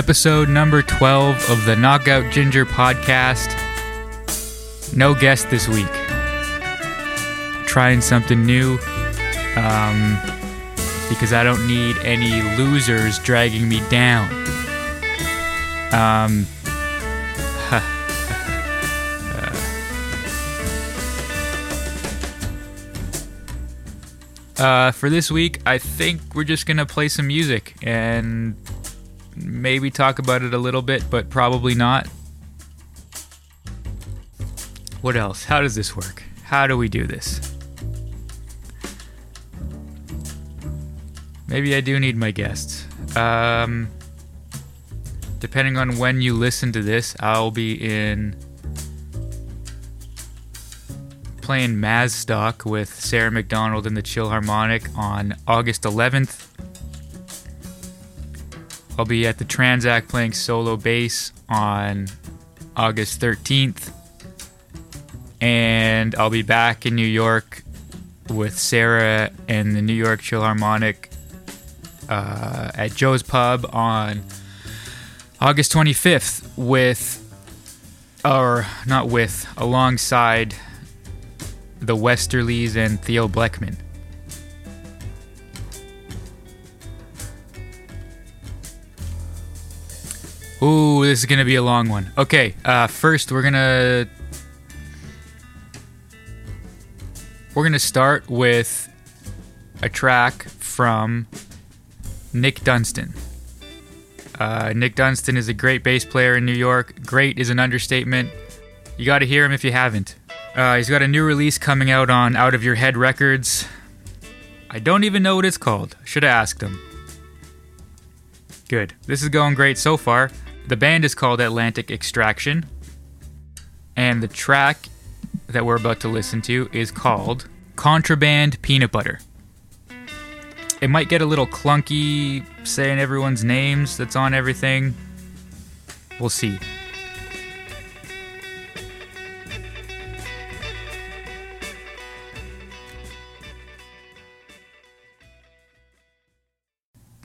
episode number 12 of the Knockout Ginger podcast. No guest this week. Trying something new um, because I don't need any losers dragging me down. Um, uh, for this week, I think we're just gonna play some music and maybe talk about it a little bit, but probably not. What else? How does this work? How do we do this? Maybe I do need my guests. Um, depending on when you listen to this, I'll be in playing Mazstock with Sarah McDonald and the Chill Harmonic on August 11th. I'll be at the Tranzac playing solo bass on August 13th. And I'll be back in New York with Sarah and the New York Philharmonic uh, at Joe's Pub on August 25th with, or not with, alongside the Westerlies and Theo Bleckmann. Ooh, this is gonna be a long one. Okay, uh, first we're gonna we're gonna start with a track from Nick Dunston. Uh, Nick Dunston is a great bass player in New York. Great is an understatement. You got to hear him if you haven't. Uh, he's got a new release coming out on Out of Your Head Records. I don't even know what it's called. Should have asked him. Good. This is going great so far. The band is called Atlantic Extraction. And the track that we're about to listen to is called Contraband Peanut Butter. It might get a little clunky saying everyone's names that's on everything. We'll see.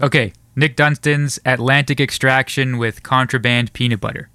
Okay, Nick Dunston's Atlantic Extraction with Contraband Peanut Butter.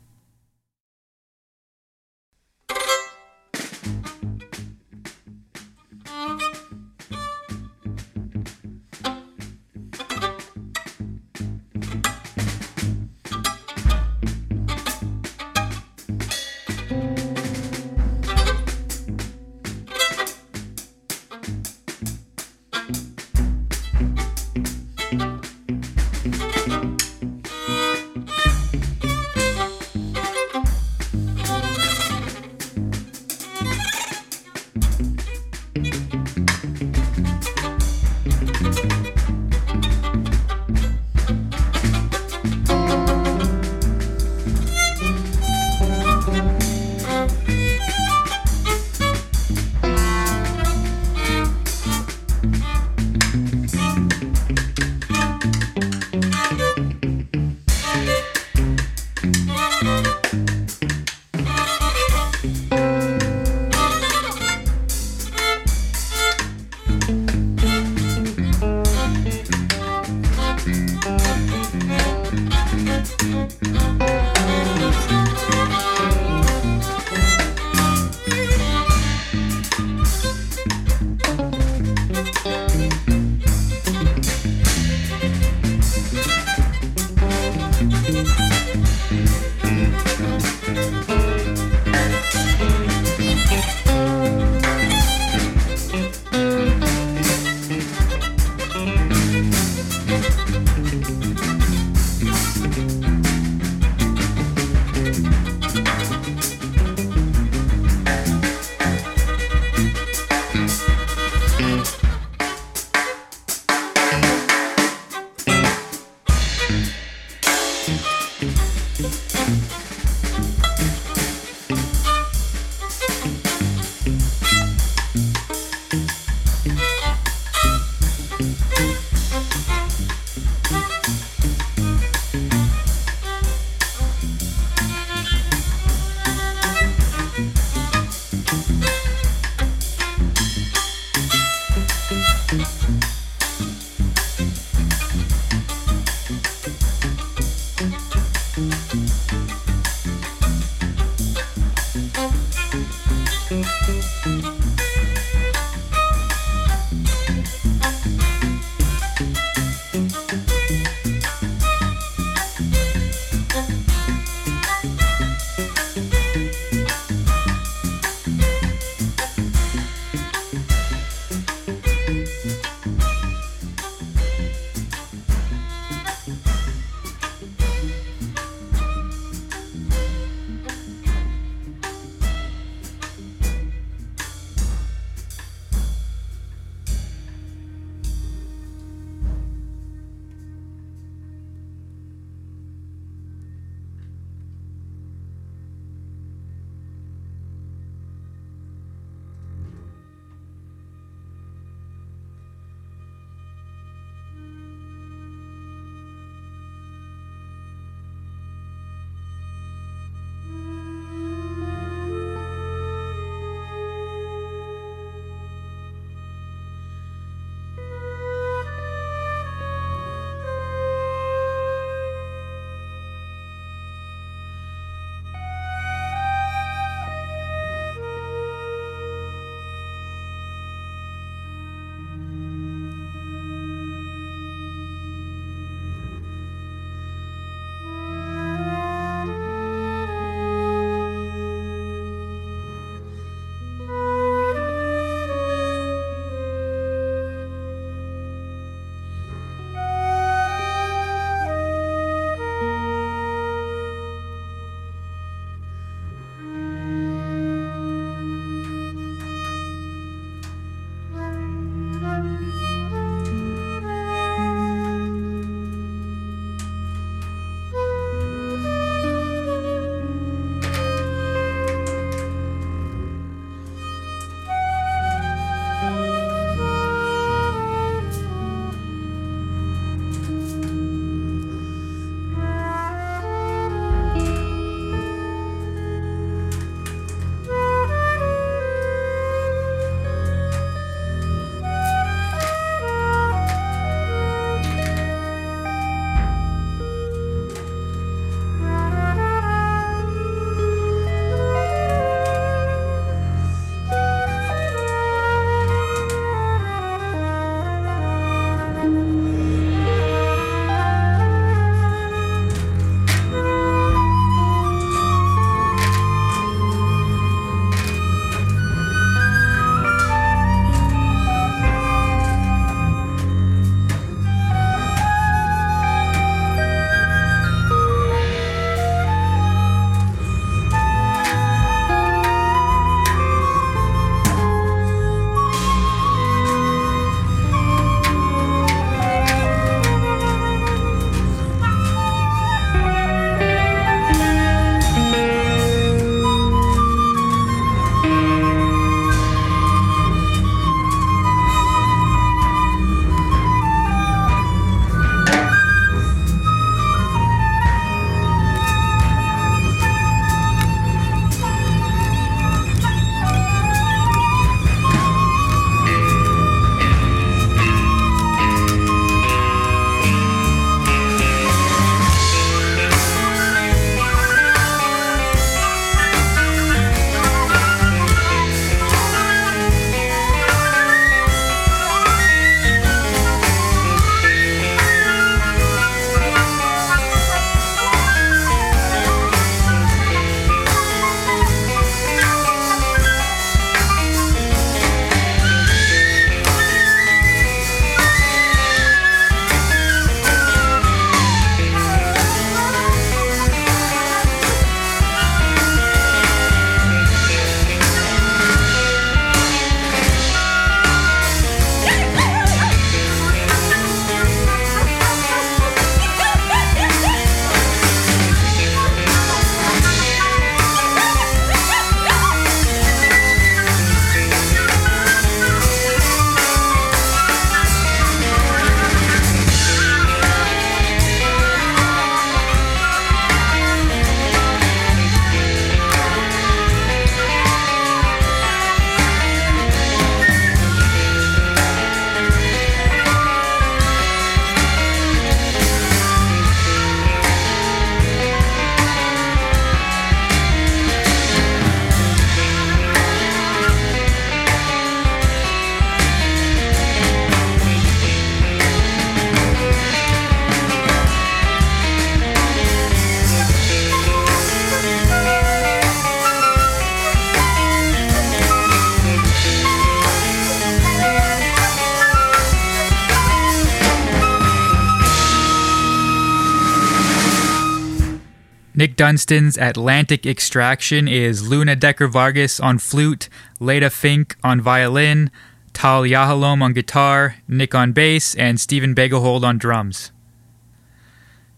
Nick Dunston's Atlantic Extraction is Louna Dekker-Vargas on flute, Ledah Finck on violin, Tal Yahalom on guitar, Nick on bass, and Stephen Boegehold on drums.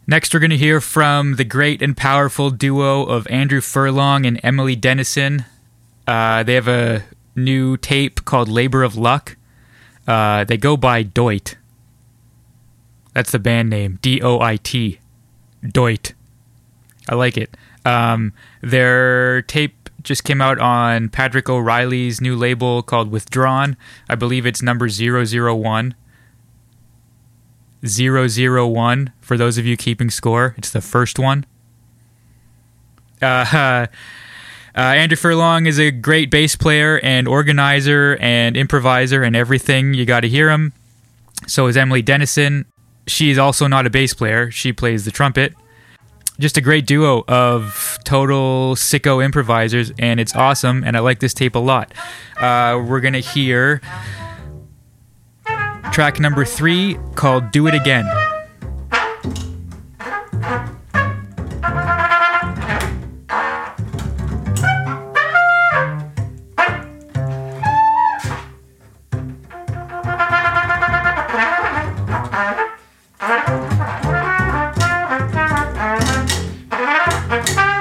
Next, we're going to hear from the great and powerful duo of Andrew Furlong and Emily Dennison. Uh, they have a new tape called Labor of Luck. Uh, they go by Doit. That's the band name D O I T. Doit. I like it. Um, their tape just came out on Patrick O'Reilly's new label called Withdrawn. I believe it's number 001. 001 for those of you keeping score. It's the first one. Uh, uh, Andrew Furlong is a great bass player and organizer and improviser and everything. You got to hear him. So is Emily Dennison. She's also not a bass player. She plays the trumpet. Just a great duo of total sicko improvisers, and it's awesome. And I like this tape a lot. Uh, we're gonna hear track number three called "Do It Again." Bye.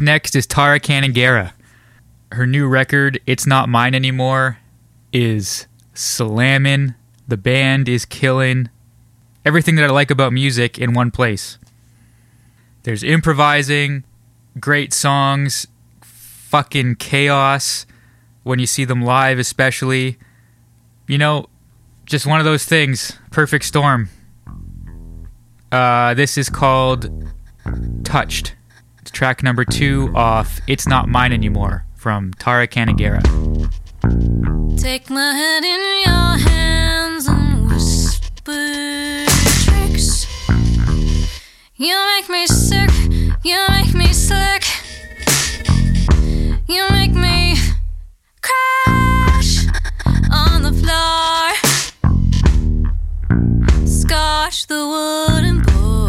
Next is Tara Kannangara. Her new record, It's Not Mine Anymore, is slamming. The band is killing. Everything that I like about music in one place. There's improvising, great songs, fucking chaos when you see them live, especially. You know, just one of those things. Perfect storm. Uh, this is called Touched. Track number two off It's Not Mine Anymore from Tara Kannangara. Take my head in your hands and whisper tricks. You make me sick, you make me slick. You make me crash on the floor. Scotch the wooden boards.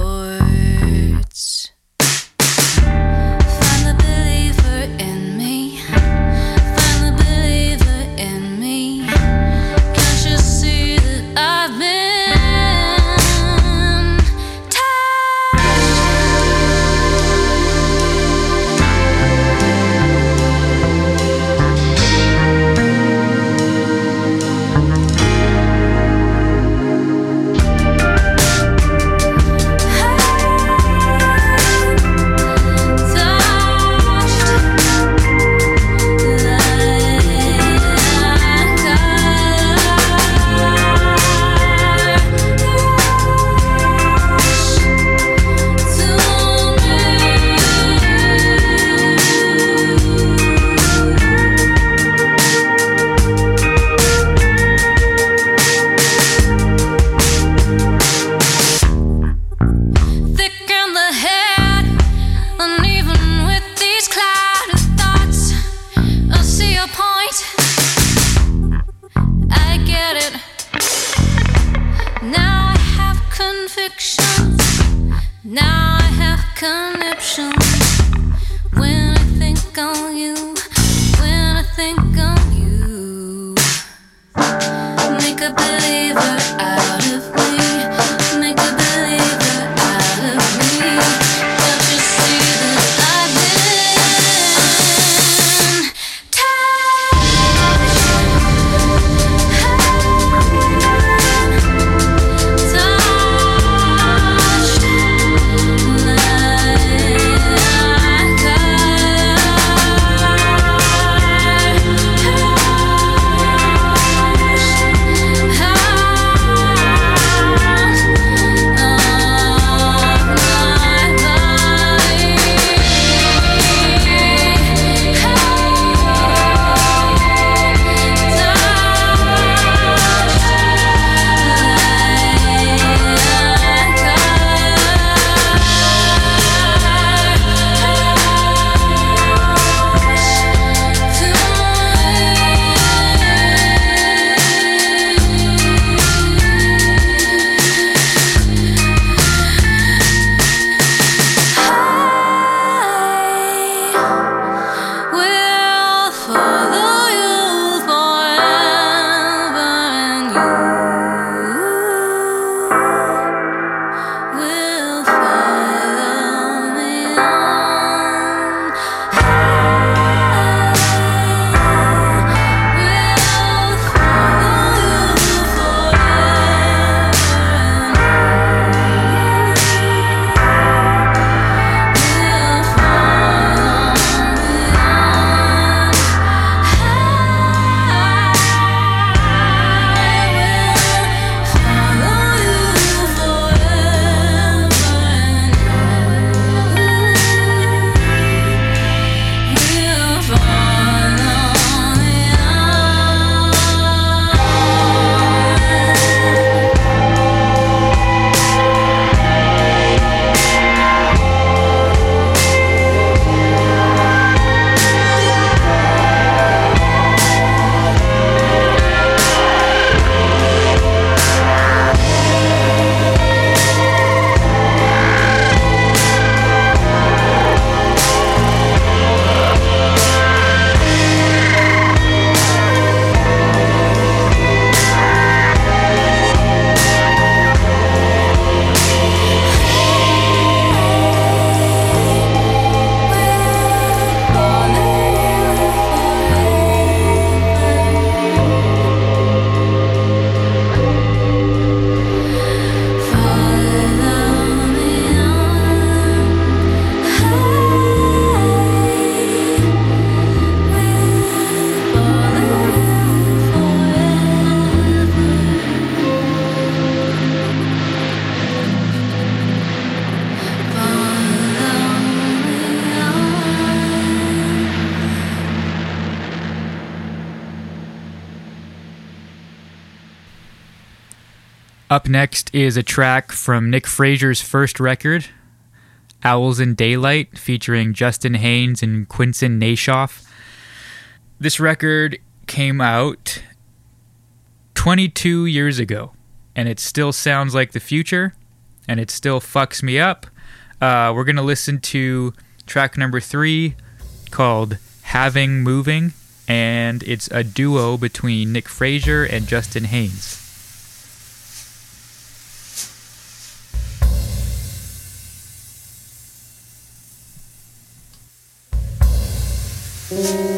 Up next is a track from Nick Fraser's first record, Owls in Daylight, featuring Justin Haynes and Quinsin Nachoff. This record came out 22 years ago, and it still sounds like the future, and it still fucks me up. Uh, we're going to listen to track number three called Having Moving, and it's a duo between Nick Fraser and Justin Haynes. thank mm -hmm.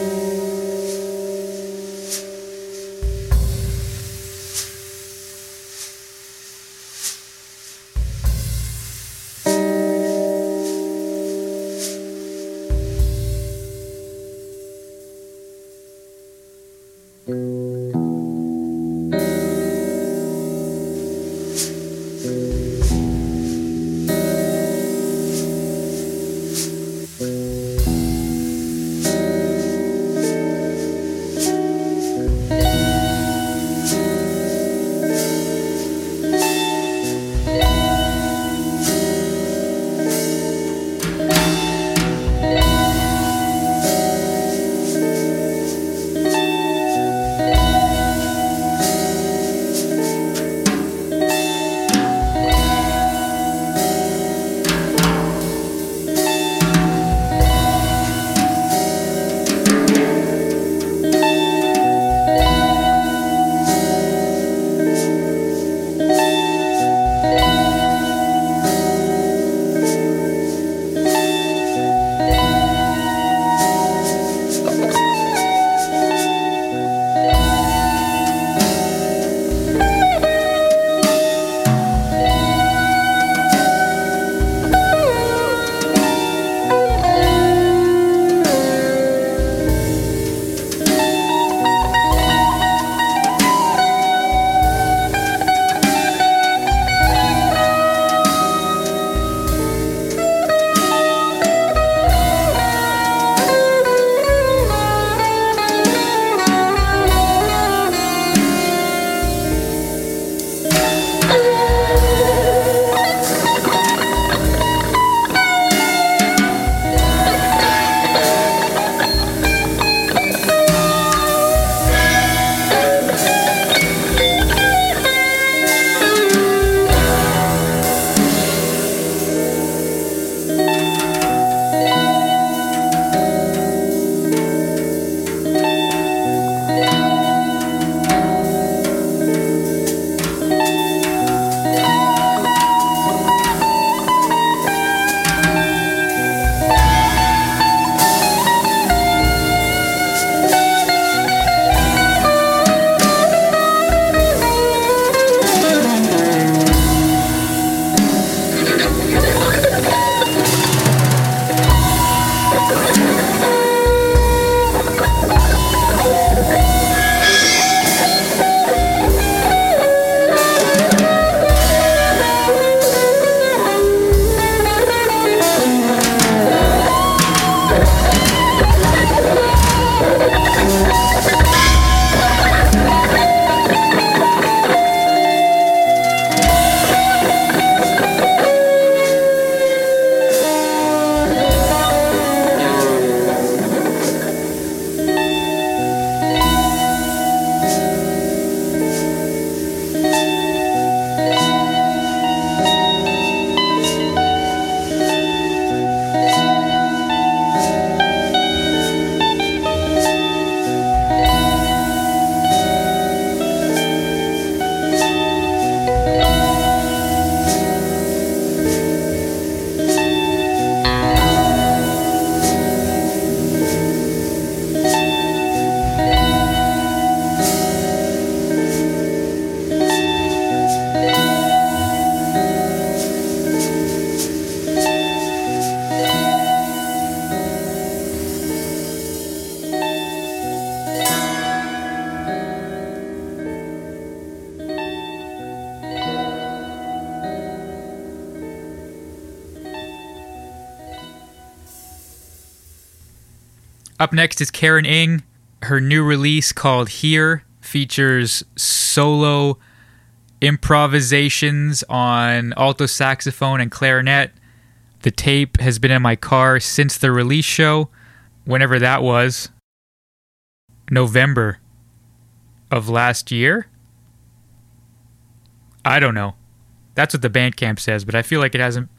you Next is Karen Ng. Her new release called Here features solo improvisations on alto saxophone and clarinet. The tape has been in my car since the release show, whenever that was. November of last year? I don't know. That's what the Bandcamp says, but I feel like it hasn't.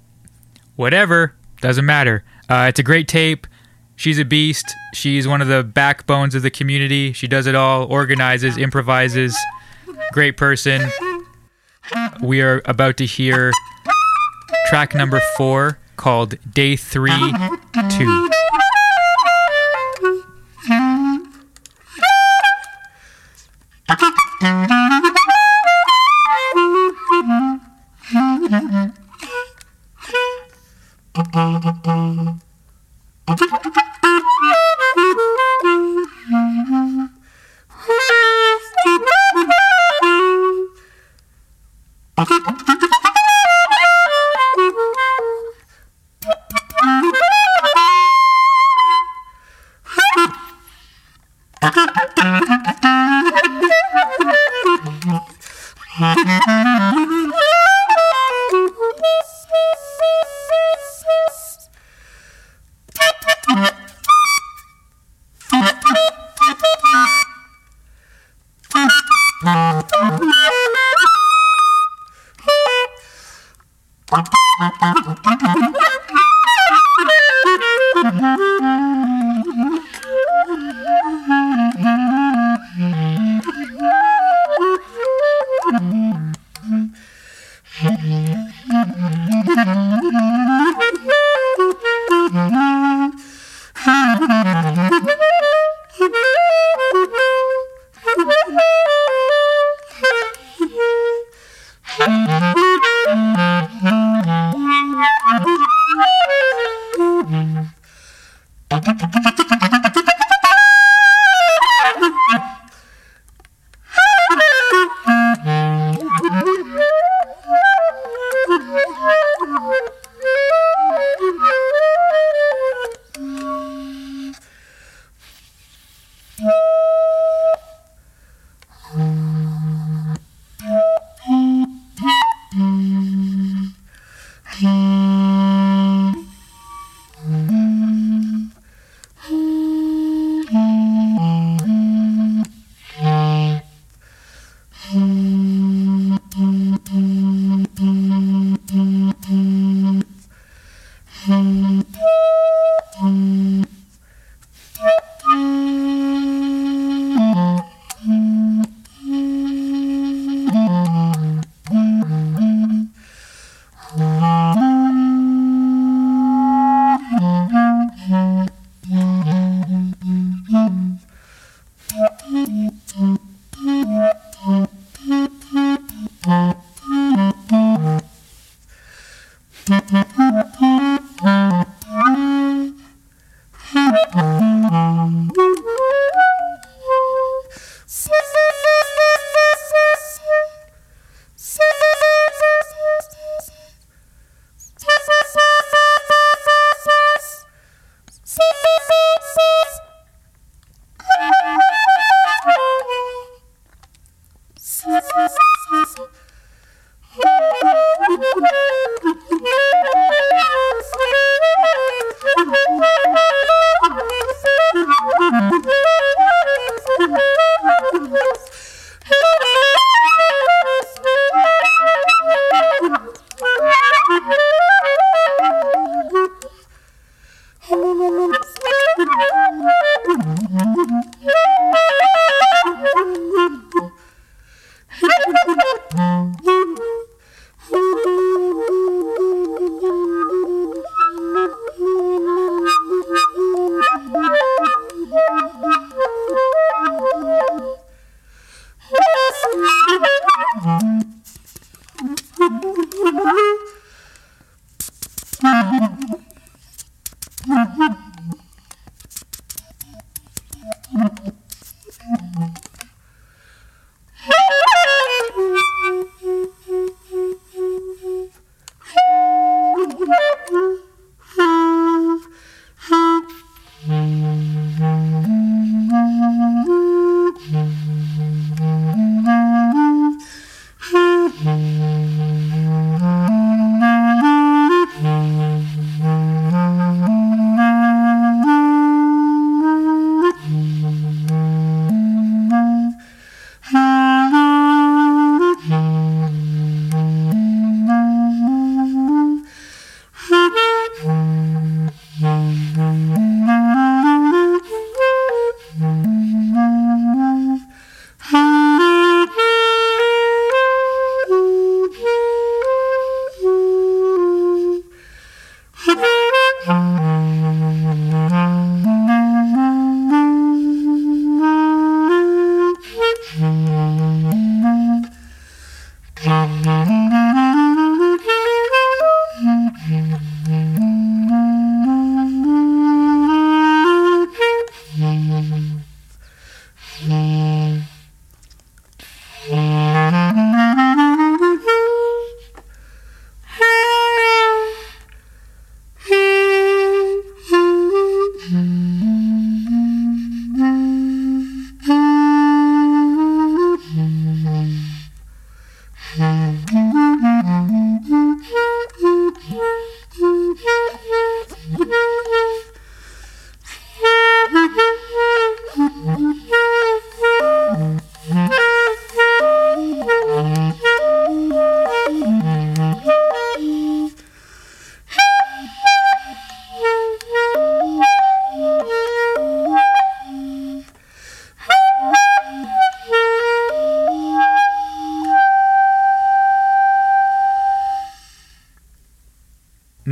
Whatever. Doesn't matter. Uh, it's a great tape. She's a beast. She's one of the backbones of the community. She does it all, organizes, improvises. Great person. We are about to hear track number four called Day Three Two.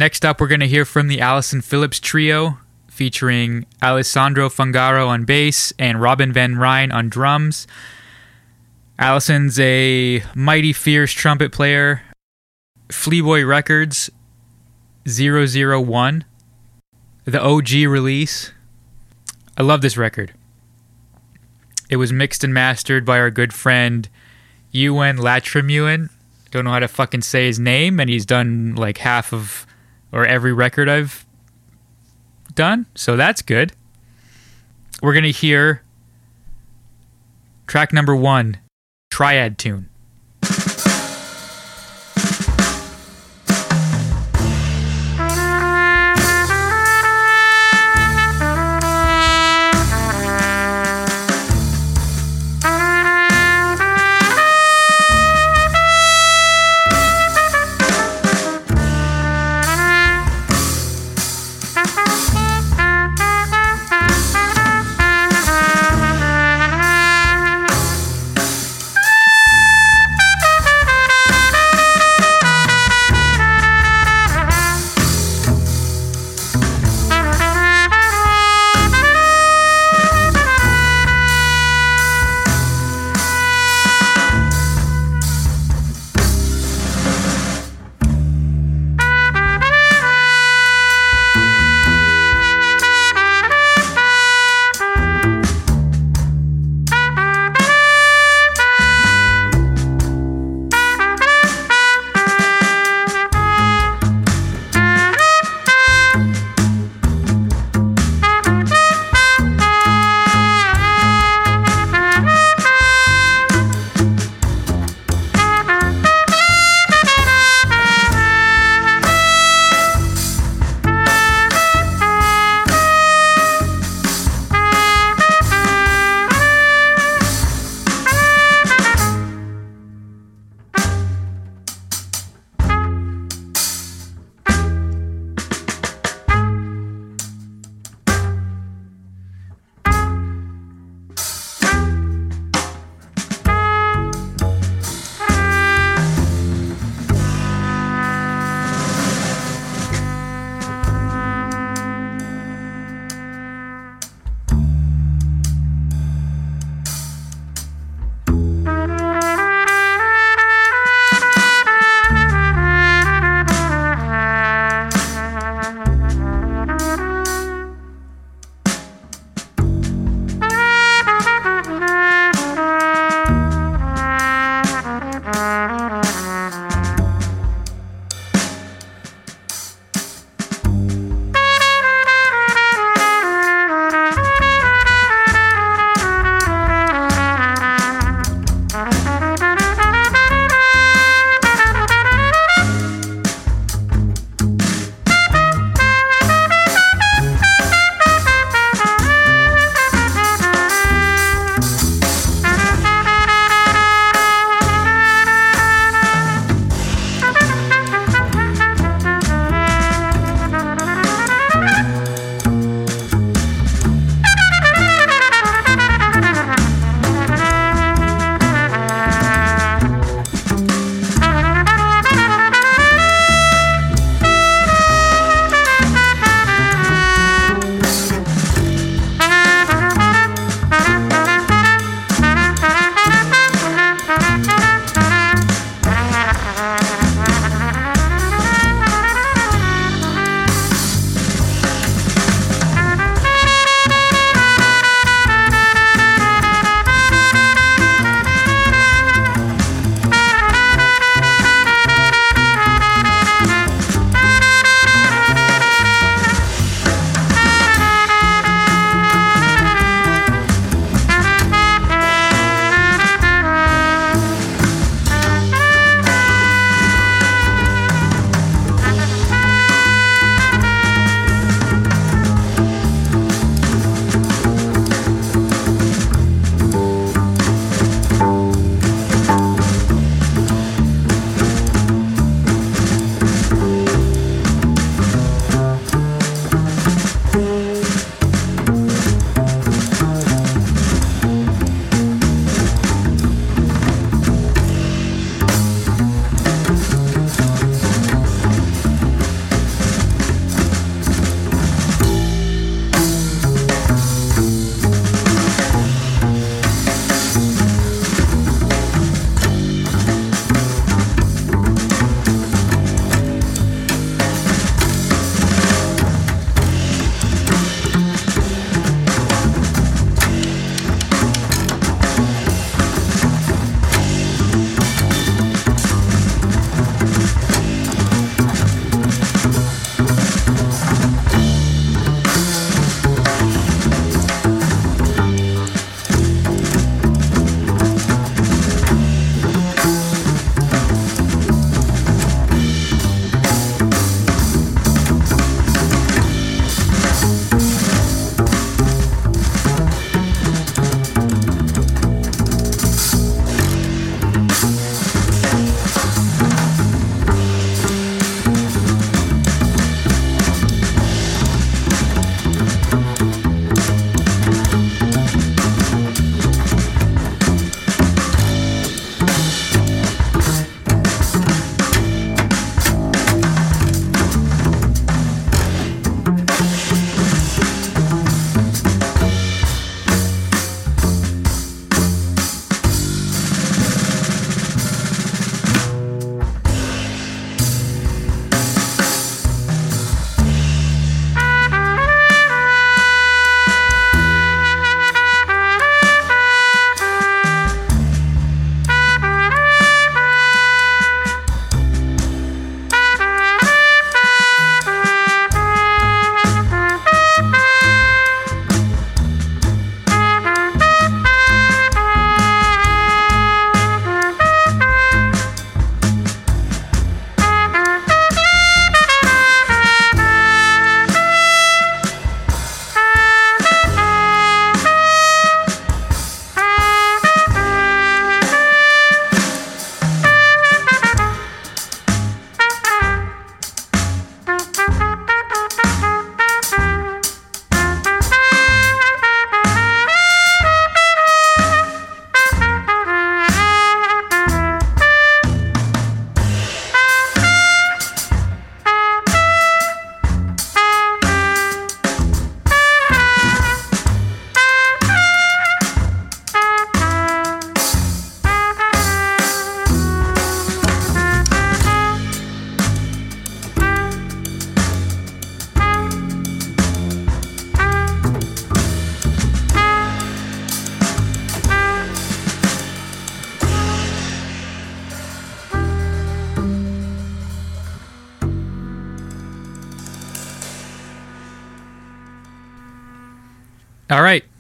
Next up, we're going to hear from the Allison Phillips Trio, featuring Alessandro Fungaro on bass and Robin Van Ryn on drums. Allison's a mighty fierce trumpet player. Fleaboy Records 001, the OG release. I love this record. It was mixed and mastered by our good friend Ewan Latremewen. Don't know how to fucking say his name, and he's done like half of or every record I've done, so that's good. We're gonna hear track number one, Triad Tune.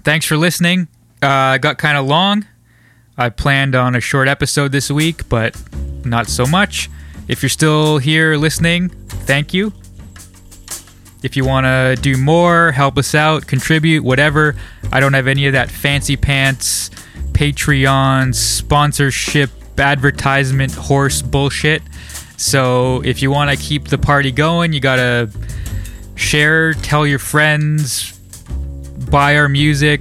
Thanks for listening. Uh, got kind of long. I planned on a short episode this week, but not so much. If you're still here listening, thank you. If you want to do more, help us out, contribute, whatever, I don't have any of that fancy pants, Patreon, sponsorship, advertisement, horse bullshit. So if you want to keep the party going, you got to share, tell your friends, buy our music.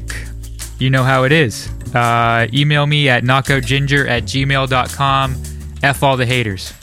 You know how it is. Uh, email me at knockoutginger at gmail.com. F all the haters.